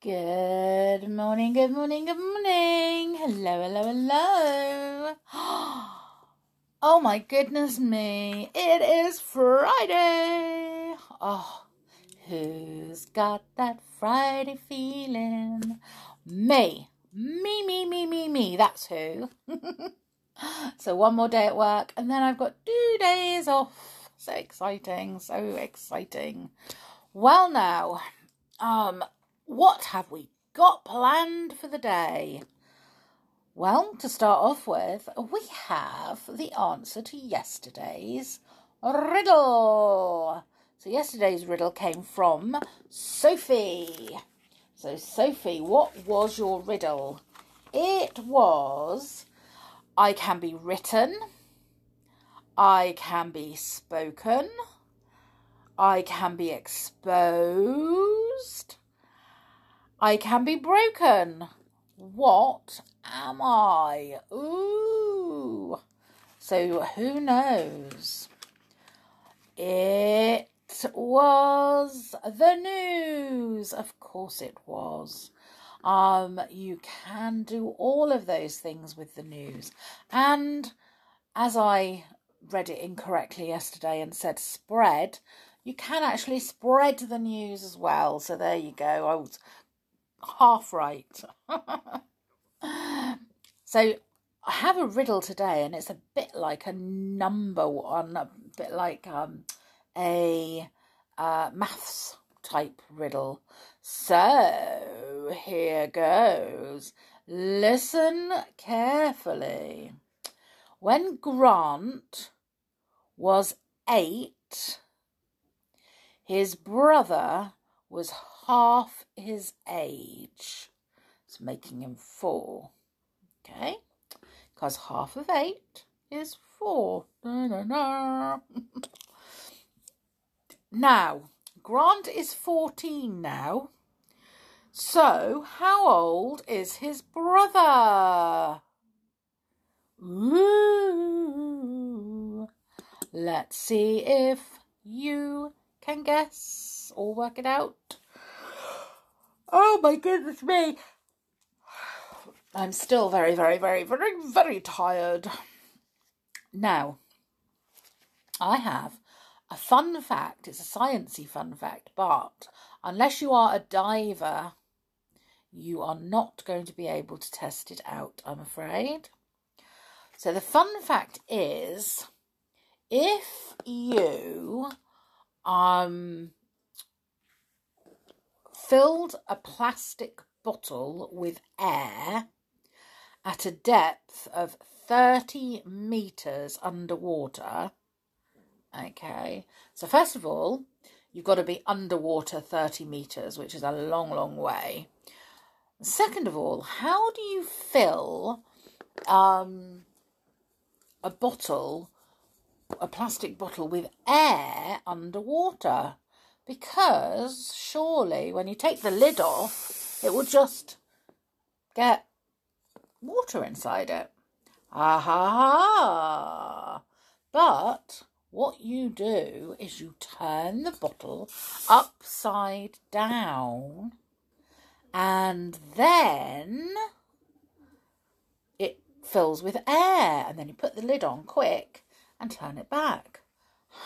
Good morning, good morning, good morning. Hello, hello, hello. Oh my goodness me, it is Friday. Oh, who's got that Friday feeling? Me, me, me, me, me, me, that's who. so one more day at work and then I've got two days off. So exciting, so exciting. Well now, um, what have we got planned for the day? Well, to start off with, we have the answer to yesterday's riddle. So, yesterday's riddle came from Sophie. So, Sophie, what was your riddle? It was I can be written, I can be spoken, I can be exposed, I can be broken. What am I? Ooh. So who knows? It was the news. Of course it was. Um, you can do all of those things with the news. And as I read it incorrectly yesterday and said spread, you can actually spread the news as well. So there you go. I was half right. so I have a riddle today, and it's a bit like a number one, a bit like um, a uh, maths type riddle. So here goes. Listen carefully. When Grant was eight, his brother was half his age. It's making him four. Okay? Because half of eight is four. now, Grant is 14 now. So, how old is his brother? Ooh. Let's see if you can guess or work it out. Oh my goodness me. I'm still very, very, very, very, very tired. Now, I have a fun fact. It's a sciencey fun fact, but unless you are a diver, you are not going to be able to test it out, I'm afraid. So the fun fact is if you um filled a plastic bottle with air at a depth of 30 meters underwater. Okay, so first of all, you've got to be underwater 30 meters, which is a long, long way. Second of all, how do you fill um, a bottle, a plastic bottle, with air underwater? Because surely when you take the lid off, it will just get water inside it. Ah ha ha! But what you do is you turn the bottle upside down and then it fills with air and then you put the lid on quick and turn it back.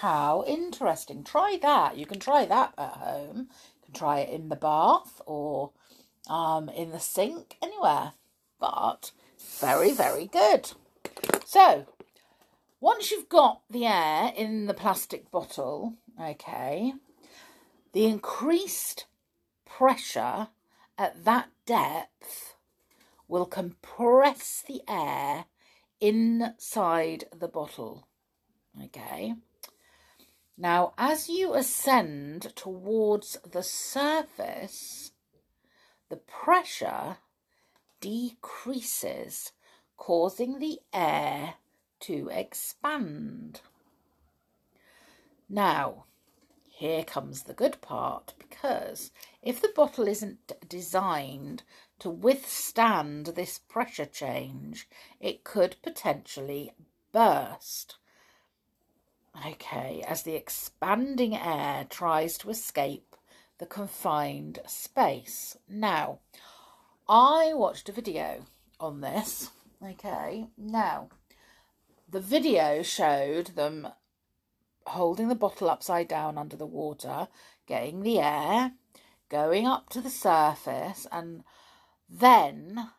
How interesting. Try that. You can try that at home. You can try it in the bath or um, in the sink, anywhere. But very, very good. So, once you've got the air in the plastic bottle, okay, the increased pressure at that depth will compress the air inside the bottle. Okay. Now, as you ascend towards the surface, the pressure decreases, causing the air to expand. Now, here comes the good part because if the bottle isn't designed to withstand this pressure change, it could potentially burst. Okay, as the expanding air tries to escape the confined space. Now, I watched a video on this. Okay, now the video showed them holding the bottle upside down under the water, getting the air, going up to the surface, and then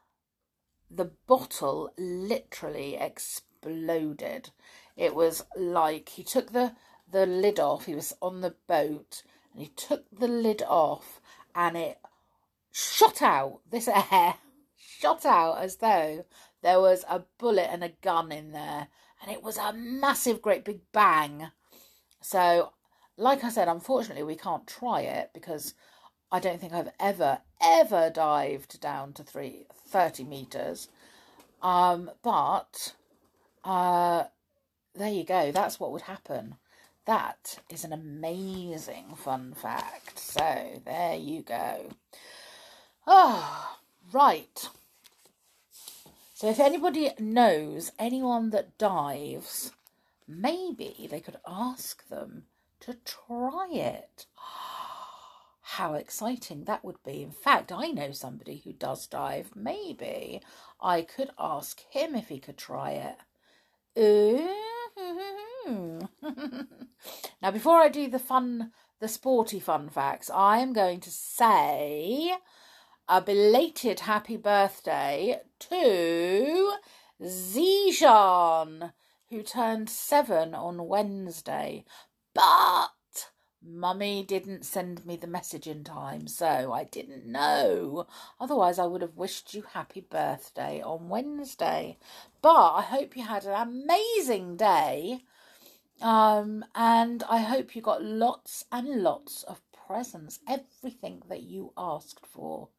the bottle literally exploded. It was like he took the, the lid off, he was on the boat, and he took the lid off, and it shot out this air, shot out as though there was a bullet and a gun in there, and it was a massive, great big bang. So, like I said, unfortunately, we can't try it because I don't think I've ever, ever dived down to three, 30 meters. Um, but uh, there you go. That's what would happen. That is an amazing fun fact. So there you go. Ah, oh, right. So if anybody knows anyone that dives, maybe they could ask them to try it. How exciting that would be. In fact, I know somebody who does dive. Maybe I could ask him if he could try it. Ooh. Mm-hmm. now, before I do the fun, the sporty fun facts, I am going to say a belated happy birthday to Zishan, who turned seven on Wednesday. But Mummy didn't send me the message in time, so I didn't know. Otherwise, I would have wished you happy birthday on Wednesday. But I hope you had an amazing day. Um, and I hope you got lots and lots of presents, everything that you asked for.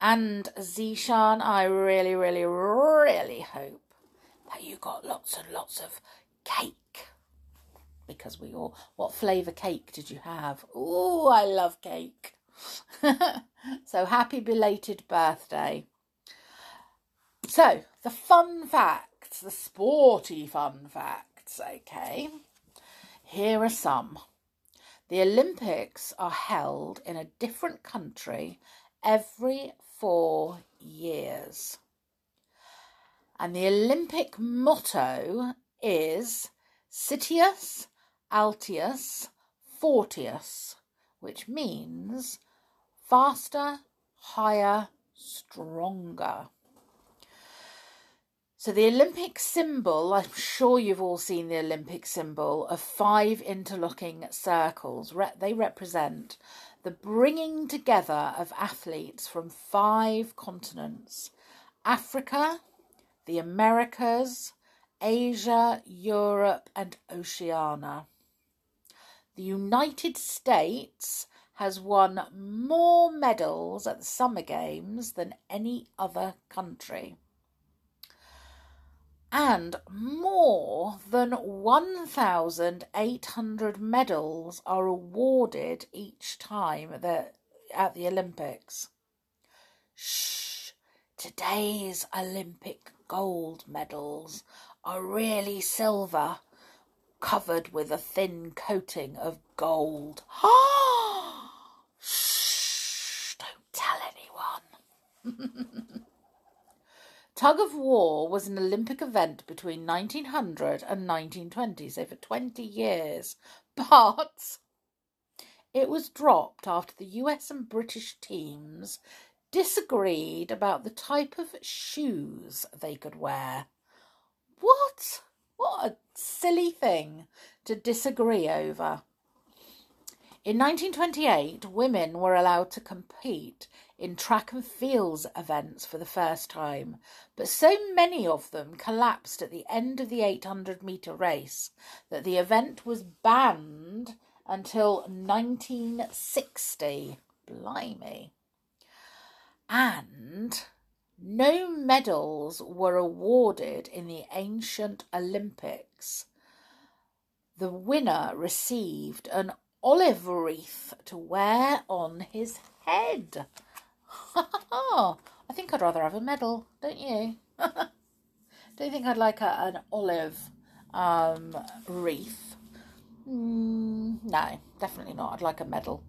And Zishan, I really, really, really hope that you got lots and lots of cake because we all. What flavour cake did you have? Oh, I love cake. so happy belated birthday. So, the fun facts, the sporty fun facts, okay? Here are some. The Olympics are held in a different country every four years. And the Olympic motto is Citius Altius Fortius, which means faster, higher, stronger. So the Olympic symbol, I'm sure you've all seen the Olympic symbol of five interlocking circles. They represent the bringing together of athletes from five continents Africa, the Americas, Asia, Europe, and Oceania the United States has won more medals at the Summer Games than any other country. And more than 1,800 medals are awarded each time at the Olympics. Shh, today's Olympic gold medals are really silver covered with a thin coating of gold. Shh, don't tell anyone. Tug of war was an Olympic event between 1900 and 1920, so for 20 years, but it was dropped after the US and British teams disagreed about the type of shoes they could wear. What? Silly thing to disagree over. In 1928, women were allowed to compete in track and fields events for the first time, but so many of them collapsed at the end of the 800 metre race that the event was banned until 1960. Blimey. And no medals were awarded in the ancient Olympics. The winner received an olive wreath to wear on his head. I think I'd rather have a medal, don't you? don't you think I'd like a, an olive um, wreath. Mm, no, definitely not. I'd like a medal.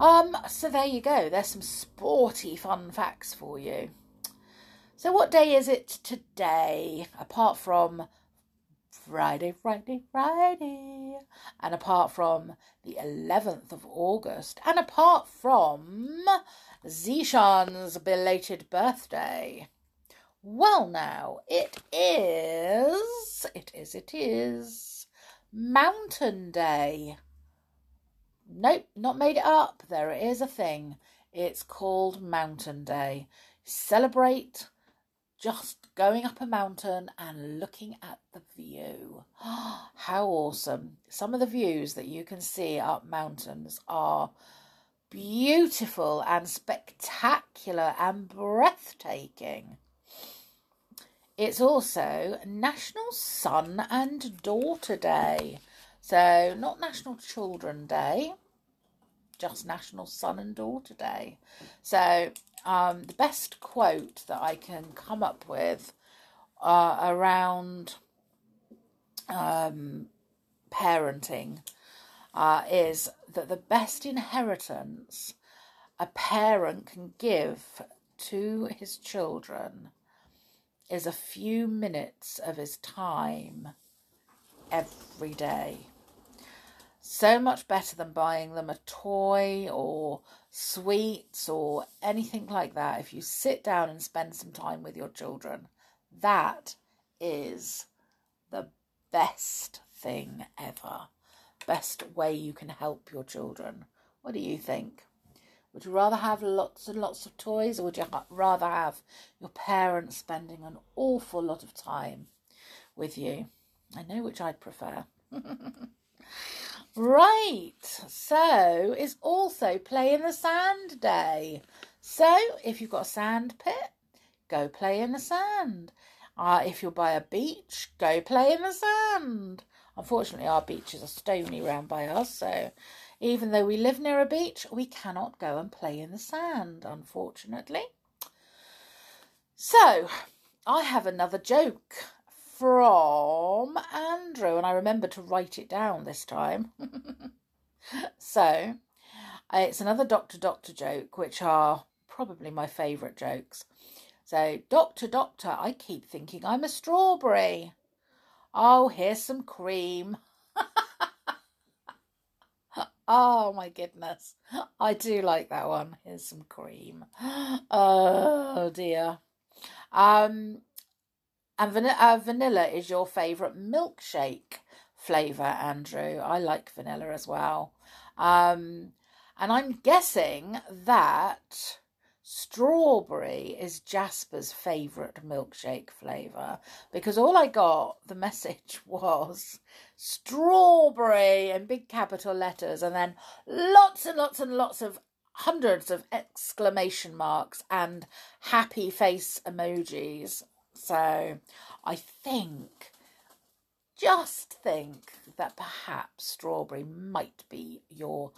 Um, so there you go. There's some sporty fun facts for you. So what day is it today? Apart from Friday, Friday, Friday, and apart from the 11th of August, and apart from Zishan's belated birthday. Well, now, it is, it is, it is Mountain Day. Nope, not made it up. There is a thing. It's called Mountain Day. Celebrate just going up a mountain and looking at the view. How awesome! Some of the views that you can see up mountains are beautiful and spectacular and breathtaking. It's also National Son and Daughter Day. So, not National Children Day, just National Son and Daughter Day. So, um, the best quote that I can come up with uh, around um, parenting uh, is that the best inheritance a parent can give to his children is a few minutes of his time every day so much better than buying them a toy or sweets or anything like that. If you sit down and spend some time with your children, that is the best thing ever. Best way you can help your children. What do you think? Would you rather have lots and lots of toys, or would you rather have your parents spending an awful lot of time with you? I know which I'd prefer. Right, so it's also play in the sand day. So if you've got a sand pit, go play in the sand. Uh, if you're by a beach, go play in the sand. Unfortunately, our beaches are stony round by us, so even though we live near a beach, we cannot go and play in the sand, unfortunately. So, I have another joke from Andrew, and I remember to write it down this time. so, it's another Doctor Doctor joke, which are probably my favourite jokes. So, Doctor Doctor, I keep thinking I'm a strawberry. Oh, here's some cream. oh my goodness. I do like that one. Here's some cream. Oh dear. Um, and van- uh, vanilla is your favourite milkshake flavour, Andrew. I like vanilla as well. Um, and I'm guessing that strawberry is Jasper's favourite milkshake flavour because all I got, the message was strawberry in big capital letters and then lots and lots and lots of hundreds of exclamation marks and happy face emojis. So I think, just think that perhaps strawberry might be your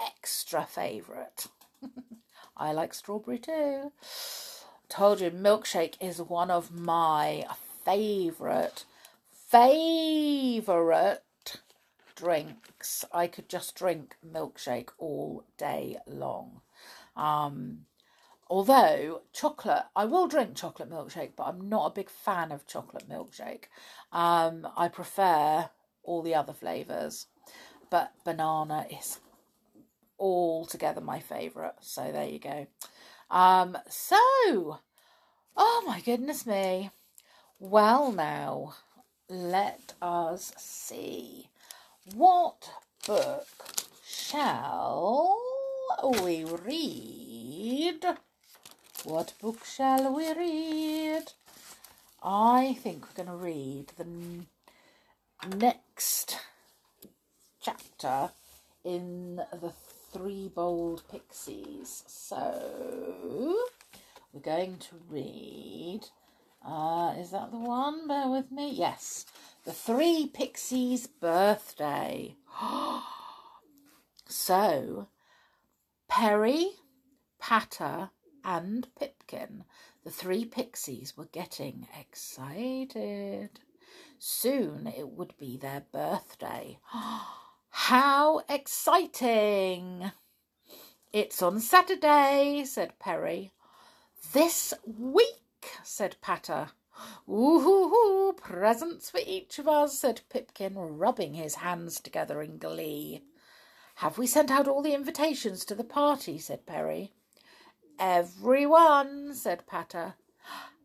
extra favourite. I like strawberry too. Told you, milkshake is one of my favourite, favourite drinks. I could just drink milkshake all day long. Um, Although chocolate, I will drink chocolate milkshake, but I'm not a big fan of chocolate milkshake. Um, I prefer all the other flavours, but banana is altogether my favourite. So there you go. Um, so, oh my goodness me. Well, now let us see what book shall we read? What book shall we read? I think we're going to read the next chapter in the Three Bold Pixies. So we're going to read. Uh, is that the one? Bear with me. Yes, the Three Pixies' birthday. so Perry, Patter, and Pipkin, the three pixies were getting excited. Soon it would be their birthday. How exciting! It's on Saturday, said Perry. This week, said Patter. Ooh hoo hoo, presents for each of us, said Pipkin, rubbing his hands together in glee. Have we sent out all the invitations to the party? said Perry. Every one, said Patter.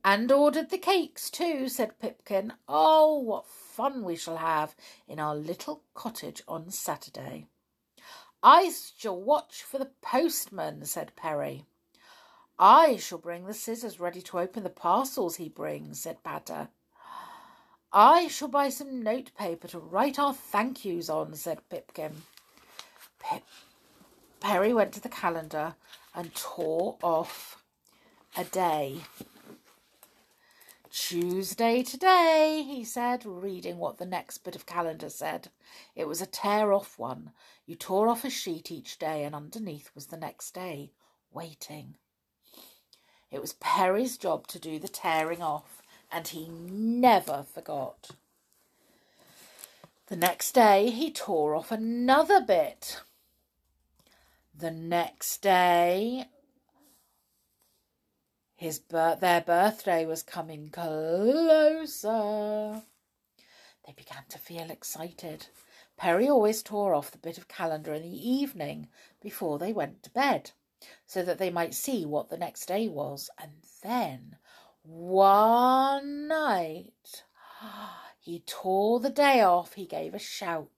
And ordered the cakes too, said Pipkin. Oh, what fun we shall have in our little cottage on Saturday. I shall watch for the postman, said Perry. I shall bring the scissors ready to open the parcels he brings, said Patter. I shall buy some notepaper to write our thank yous on, said Pipkin. Pip. Perry went to the calendar and tore off a day. Tuesday today, he said, reading what the next bit of calendar said. It was a tear off one. You tore off a sheet each day, and underneath was the next day, waiting. It was Perry's job to do the tearing off, and he never forgot. The next day, he tore off another bit. The next day, his bir- their birthday was coming closer. They began to feel excited. Perry always tore off the bit of calendar in the evening before they went to bed, so that they might see what the next day was. And then, one night, he tore the day off. He gave a shout.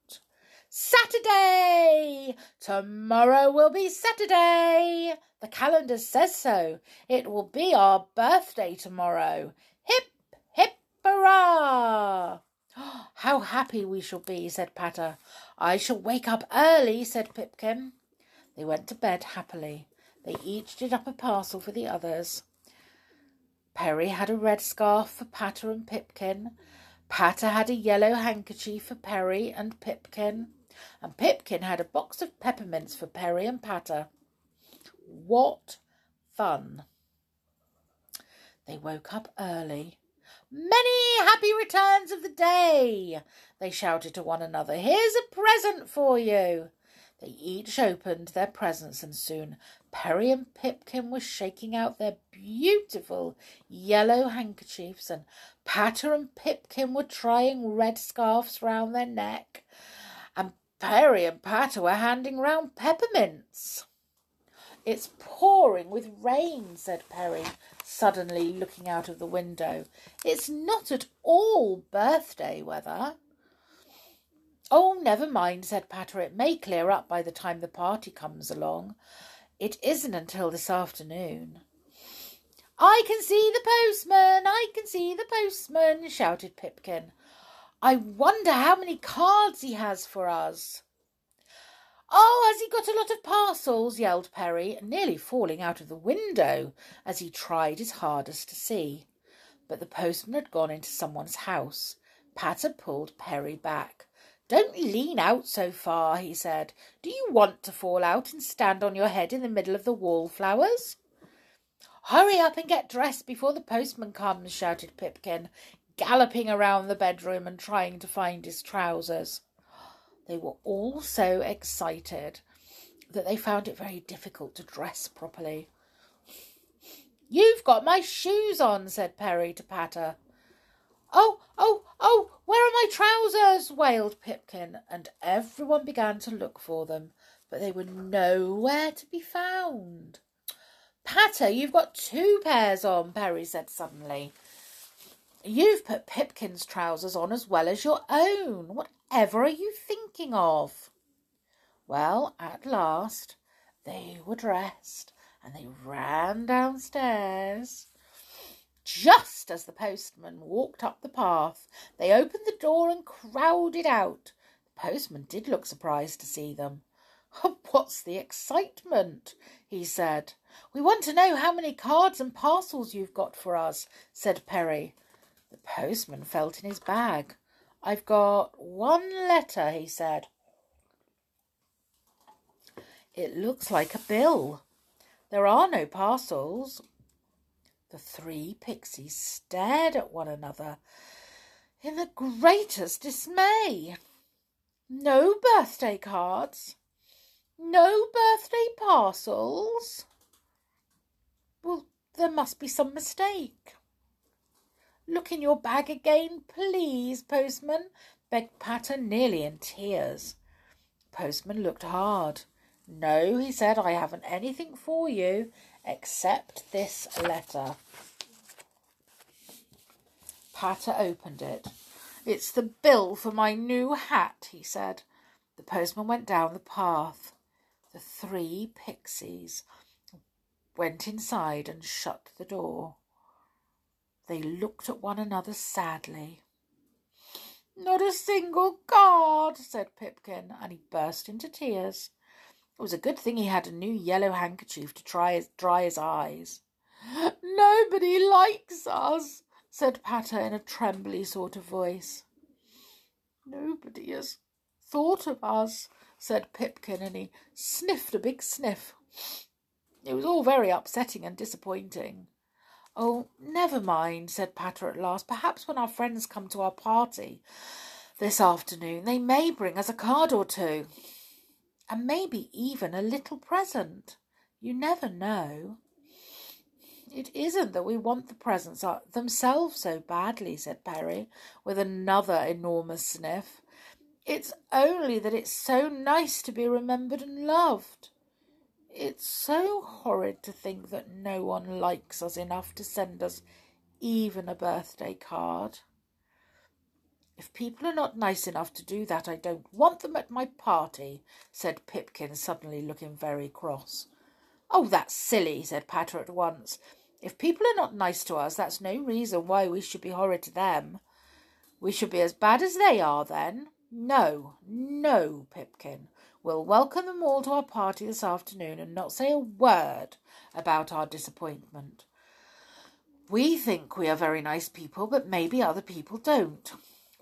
Saturday! Tomorrow will be Saturday! The calendar says so. It will be our birthday tomorrow. Hip, hip, hurrah! How happy we shall be, said Patter. I shall wake up early, said Pipkin. They went to bed happily. They each did up a parcel for the others. Perry had a red scarf for Patter and Pipkin. Patter had a yellow handkerchief for Perry and Pipkin and Pipkin had a box of peppermints for Perry and Patter. What fun! They woke up early. Many happy returns of the day! They shouted to one another. Here's a present for you! They each opened their presents, and soon Perry and Pipkin were shaking out their beautiful yellow handkerchiefs, and Patter and Pipkin were trying red scarfs round their neck, Perry and Patter were handing round peppermints. It's pouring with rain, said Perry, suddenly looking out of the window. It's not at all birthday weather. Oh, never mind, said Patter. It may clear up by the time the party comes along. It isn't until this afternoon. I can see the postman, I can see the postman, shouted Pipkin. I wonder how many cards he has for us. Oh, has he got a lot of parcels? yelled Perry, nearly falling out of the window as he tried his hardest to see. But the postman had gone into someone's house. Patter pulled Perry back. Don't lean out so far, he said. Do you want to fall out and stand on your head in the middle of the wallflowers? Hurry up and get dressed before the postman comes, shouted Pipkin galloping around the bedroom and trying to find his trousers. They were all so excited that they found it very difficult to dress properly. You've got my shoes on, said Perry to Patter. Oh, oh, oh, where are my trousers? wailed Pipkin, and everyone began to look for them, but they were nowhere to be found. Patter, you've got two pairs on, Perry said suddenly. You've put Pipkin's trousers on as well as your own. Whatever are you thinking of? Well, at last they were dressed and they ran downstairs. Just as the postman walked up the path, they opened the door and crowded out. The postman did look surprised to see them. What's the excitement? he said. We want to know how many cards and parcels you've got for us, said Perry. The postman felt in his bag. I've got one letter, he said. It looks like a bill. There are no parcels. The three pixies stared at one another in the greatest dismay. No birthday cards. No birthday parcels? Well, there must be some mistake. Look in your bag again, please, postman, begged Patter, nearly in tears. Postman looked hard. No, he said, I haven't anything for you except this letter. Patter opened it. It's the bill for my new hat, he said. The postman went down the path. The three pixies went inside and shut the door. They looked at one another sadly. Not a single card, said Pipkin, and he burst into tears. It was a good thing he had a new yellow handkerchief to try his, dry his eyes. Nobody likes us, said Patter in a trembly sort of voice. Nobody has thought of us, said Pipkin, and he sniffed a big sniff. It was all very upsetting and disappointing. Oh, never mind, said Patter at last. Perhaps when our friends come to our party this afternoon, they may bring us a card or two, and maybe even a little present. You never know. It isn't that we want the presents themselves so badly, said Perry, with another enormous sniff. It's only that it's so nice to be remembered and loved. It's so horrid to think that no one likes us enough to send us even a birthday card. If people are not nice enough to do that, I don't want them at my party, said Pipkin, suddenly looking very cross. Oh, that's silly, said Patter at once. If people are not nice to us, that's no reason why we should be horrid to them. We should be as bad as they are, then. No, no, Pipkin. We'll welcome them all to our party this afternoon and not say a word about our disappointment. We think we are very nice people, but maybe other people don't.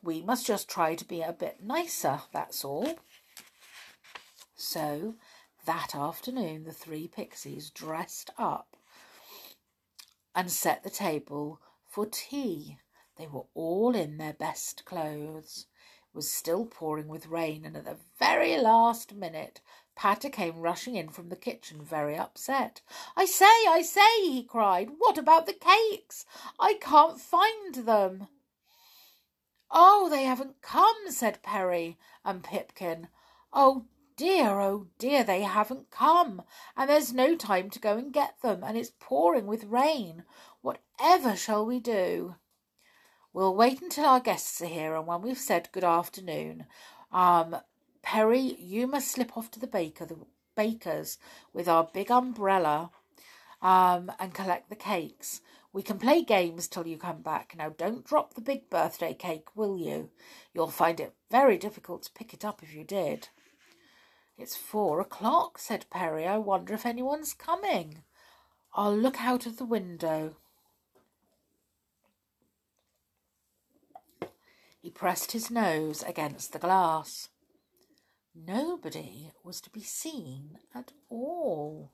We must just try to be a bit nicer, that's all. So that afternoon, the three pixies dressed up and set the table for tea. They were all in their best clothes was still pouring with rain, and at the very last minute Patter came rushing in from the kitchen, very upset. I say, I say, he cried, what about the cakes? I can't find them. Oh, they haven't come, said Perry and Pipkin. Oh dear, oh dear, they haven't come, and there's no time to go and get them, and it's pouring with rain. Whatever shall we do? We'll wait until our guests are here, and when we've said good afternoon, um, Perry, you must slip off to the baker, the baker's, with our big umbrella, um, and collect the cakes. We can play games till you come back. Now, don't drop the big birthday cake, will you? You'll find it very difficult to pick it up if you did. It's four o'clock, said Perry. I wonder if anyone's coming. I'll look out of the window. He pressed his nose against the glass. Nobody was to be seen at all.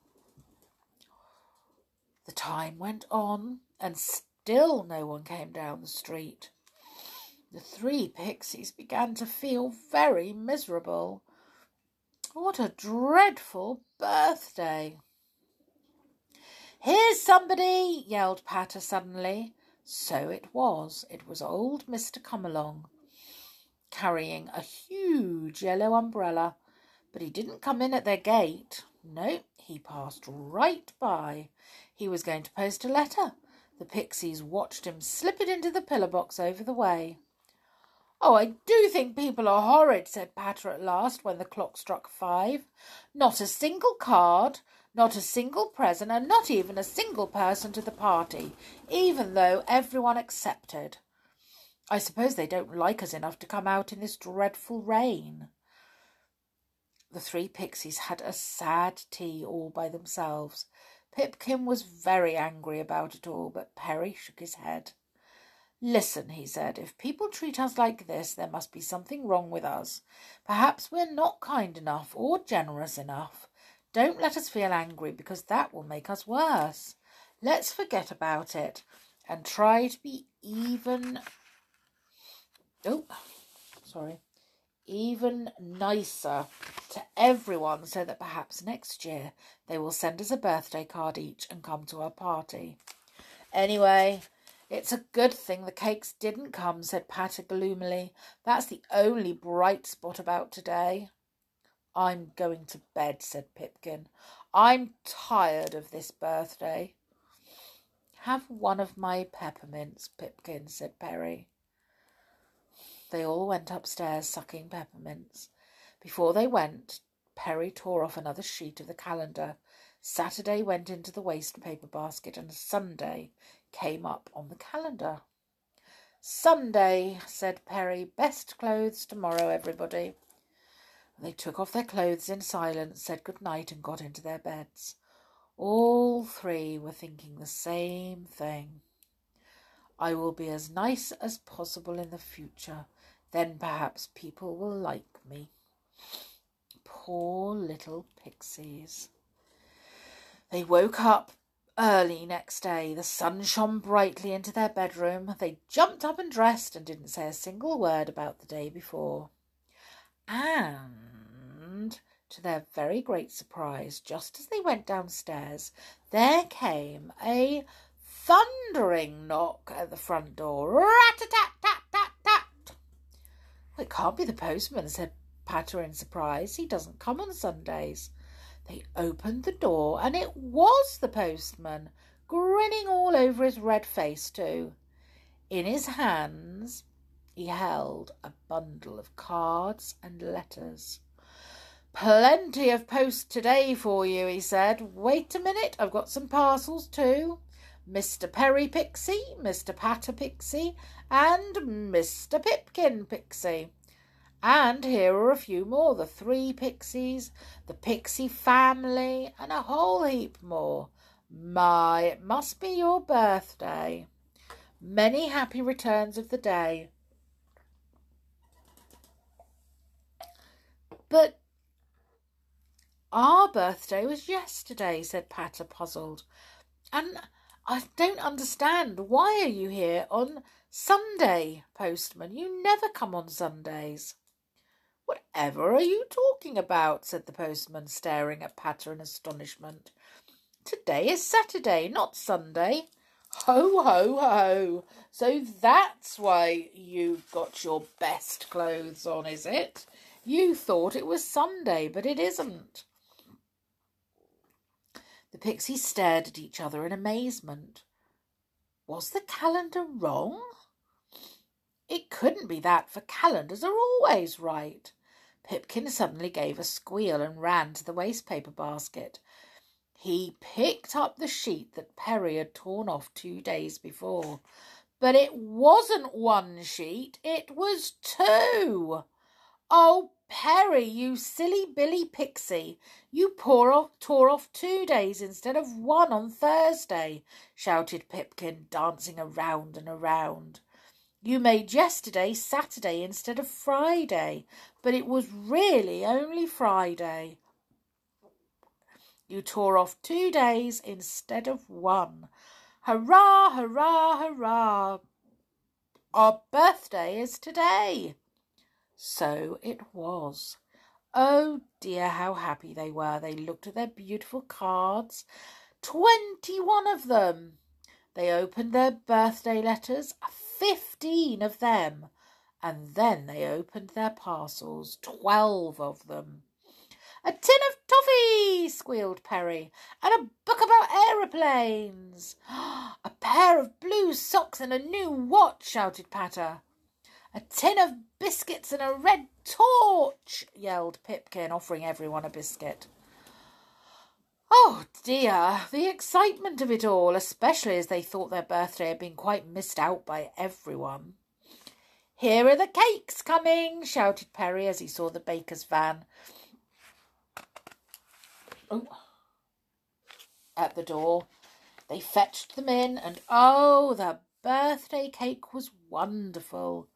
The time went on, and still no one came down the street. The three pixies began to feel very miserable. What a dreadful birthday! Here's somebody! yelled Patter suddenly. So it was. It was old Mr. Come-along, carrying a huge yellow umbrella, but he didn't come in at their gate. No, he passed right by. He was going to post a letter. The pixies watched him slip it into the pillar box over the way. Oh, I do think people are horrid, said Patter at last when the clock struck five. Not a single card, not a single present, and not even a single person to the party, even though everyone accepted. I suppose they don't like us enough to come out in this dreadful rain. The three pixies had a sad tea all by themselves. Pipkin was very angry about it all, but Perry shook his head. Listen, he said, if people treat us like this, there must be something wrong with us. Perhaps we're not kind enough or generous enough. Don't let us feel angry because that will make us worse. Let's forget about it and try to be even. Oh, sorry. even nicer to everyone so that perhaps next year they will send us a birthday card each and come to our party. Anyway, it's a good thing the cakes didn't come, said Patter gloomily. That's the only bright spot about today. I'm going to bed, said Pipkin. I'm tired of this birthday. Have one of my peppermints, Pipkin, said Perry. They all went upstairs sucking peppermints. Before they went, Perry tore off another sheet of the calendar. Saturday went into the waste paper basket, and Sunday came up on the calendar. Sunday, said Perry. Best clothes tomorrow, everybody. They took off their clothes in silence, said good night, and got into their beds. All three were thinking the same thing. I will be as nice as possible in the future. Then perhaps people will like me. Poor little pixies. They woke up early next day. The sun shone brightly into their bedroom. They jumped up and dressed and didn't say a single word about the day before. And, to their very great surprise, just as they went downstairs, there came a thundering knock at the front door. Rat-a-tat-tat-tat-tat. It can't be the postman, said Patter in surprise. He doesn't come on Sundays. They opened the door, and it was the postman, grinning all over his red face, too. In his hands he held a bundle of cards and letters. Plenty of post today for you, he said. Wait a minute, I've got some parcels too. Mr. Perry Pixie, Mr. Patter Pixie, and Mr. Pipkin Pixie. And here are a few more the three pixies, the pixie family, and a whole heap more. My, it must be your birthday. Many happy returns of the day. But our birthday was yesterday, said Patter, puzzled. And I don't understand. Why are you here on Sunday, postman? You never come on Sundays. Whatever are you talking about? said the postman, staring at Patter in astonishment. Today is Saturday, not Sunday. Ho, ho, ho. So that's why you've got your best clothes on, is it? You thought it was Sunday, but it isn't. The pixies stared at each other in amazement. Was the calendar wrong? It couldn't be that, for calendars are always right. Pipkin suddenly gave a squeal and ran to the waste paper basket. He picked up the sheet that Perry had torn off two days before. But it wasn't one sheet, it was two. Oh, Perry, you silly Billy Pixie, you off, tore off two days instead of one on Thursday, shouted Pipkin, dancing around and around. You made yesterday Saturday instead of Friday, but it was really only Friday. You tore off two days instead of one. Hurrah, hurrah, hurrah! Our birthday is today. So it was. Oh dear, how happy they were. They looked at their beautiful cards. Twenty one of them. They opened their birthday letters, fifteen of them. And then they opened their parcels, twelve of them. A tin of toffee, squealed Perry, and a book about aeroplanes. A pair of blue socks and a new watch, shouted Patter. A tin of biscuits and a red torch, yelled Pipkin, offering everyone a biscuit. Oh dear, the excitement of it all, especially as they thought their birthday had been quite missed out by everyone. Here are the cakes coming, shouted Perry as he saw the baker's van. Oh, at the door. They fetched them in, and oh, the birthday cake was wonderful.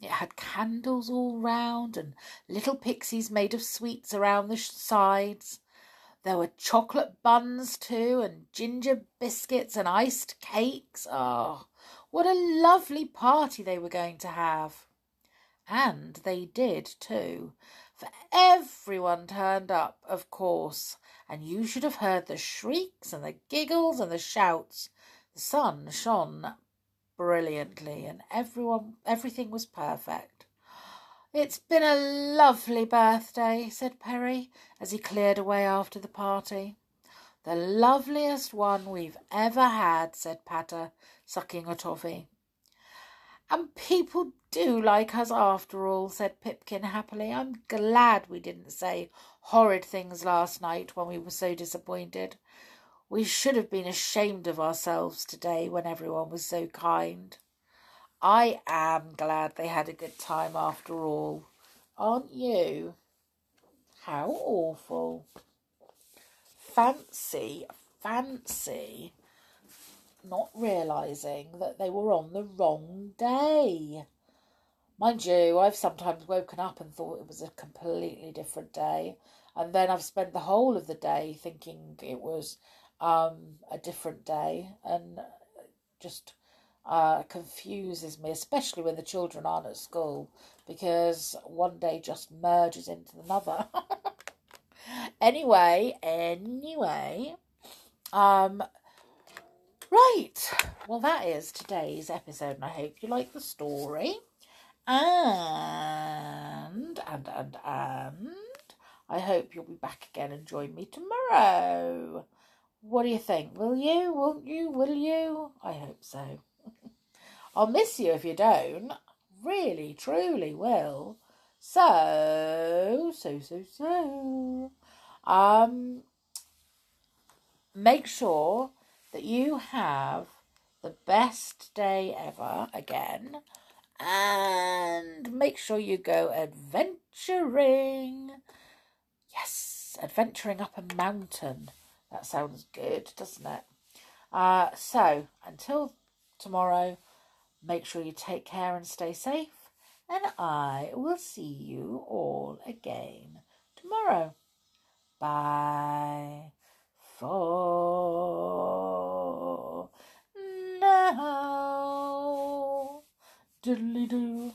It had candles all round and little pixies made of sweets around the sides. There were chocolate buns too, and ginger biscuits and iced cakes. Oh, what a lovely party they were going to have. And they did too, for everyone turned up, of course, and you should have heard the shrieks and the giggles and the shouts. The sun shone brilliantly, and everyone everything was perfect. It's been a lovely birthday, said Perry as he cleared away after the party. The loveliest one we've ever had, said Patter, sucking a toffee. And people do like us after all, said Pipkin happily. I'm glad we didn't say horrid things last night when we were so disappointed. We should have been ashamed of ourselves today when everyone was so kind. I am glad they had a good time after all. Aren't you? How awful fancy, fancy not realising that they were on the wrong day. Mind you, I've sometimes woken up and thought it was a completely different day, and then I've spent the whole of the day thinking it was um, a different day, and just uh, confuses me, especially when the children aren't at school, because one day just merges into another. Anyway, anyway, um, right. Well, that is today's episode, and I hope you like the story. And, and, and, and, I hope you'll be back again and join me tomorrow. What do you think? Will you? Won't you? Will you? I hope so. I'll miss you if you don't. Really, truly will. So, so, so, so. Um, make sure that you have the best day ever again and make sure you go adventuring. Yes, adventuring up a mountain. That sounds good, doesn't it? Uh, so, until tomorrow, make sure you take care and stay safe, and I will see you all again tomorrow. Bye for now. Diddly doo.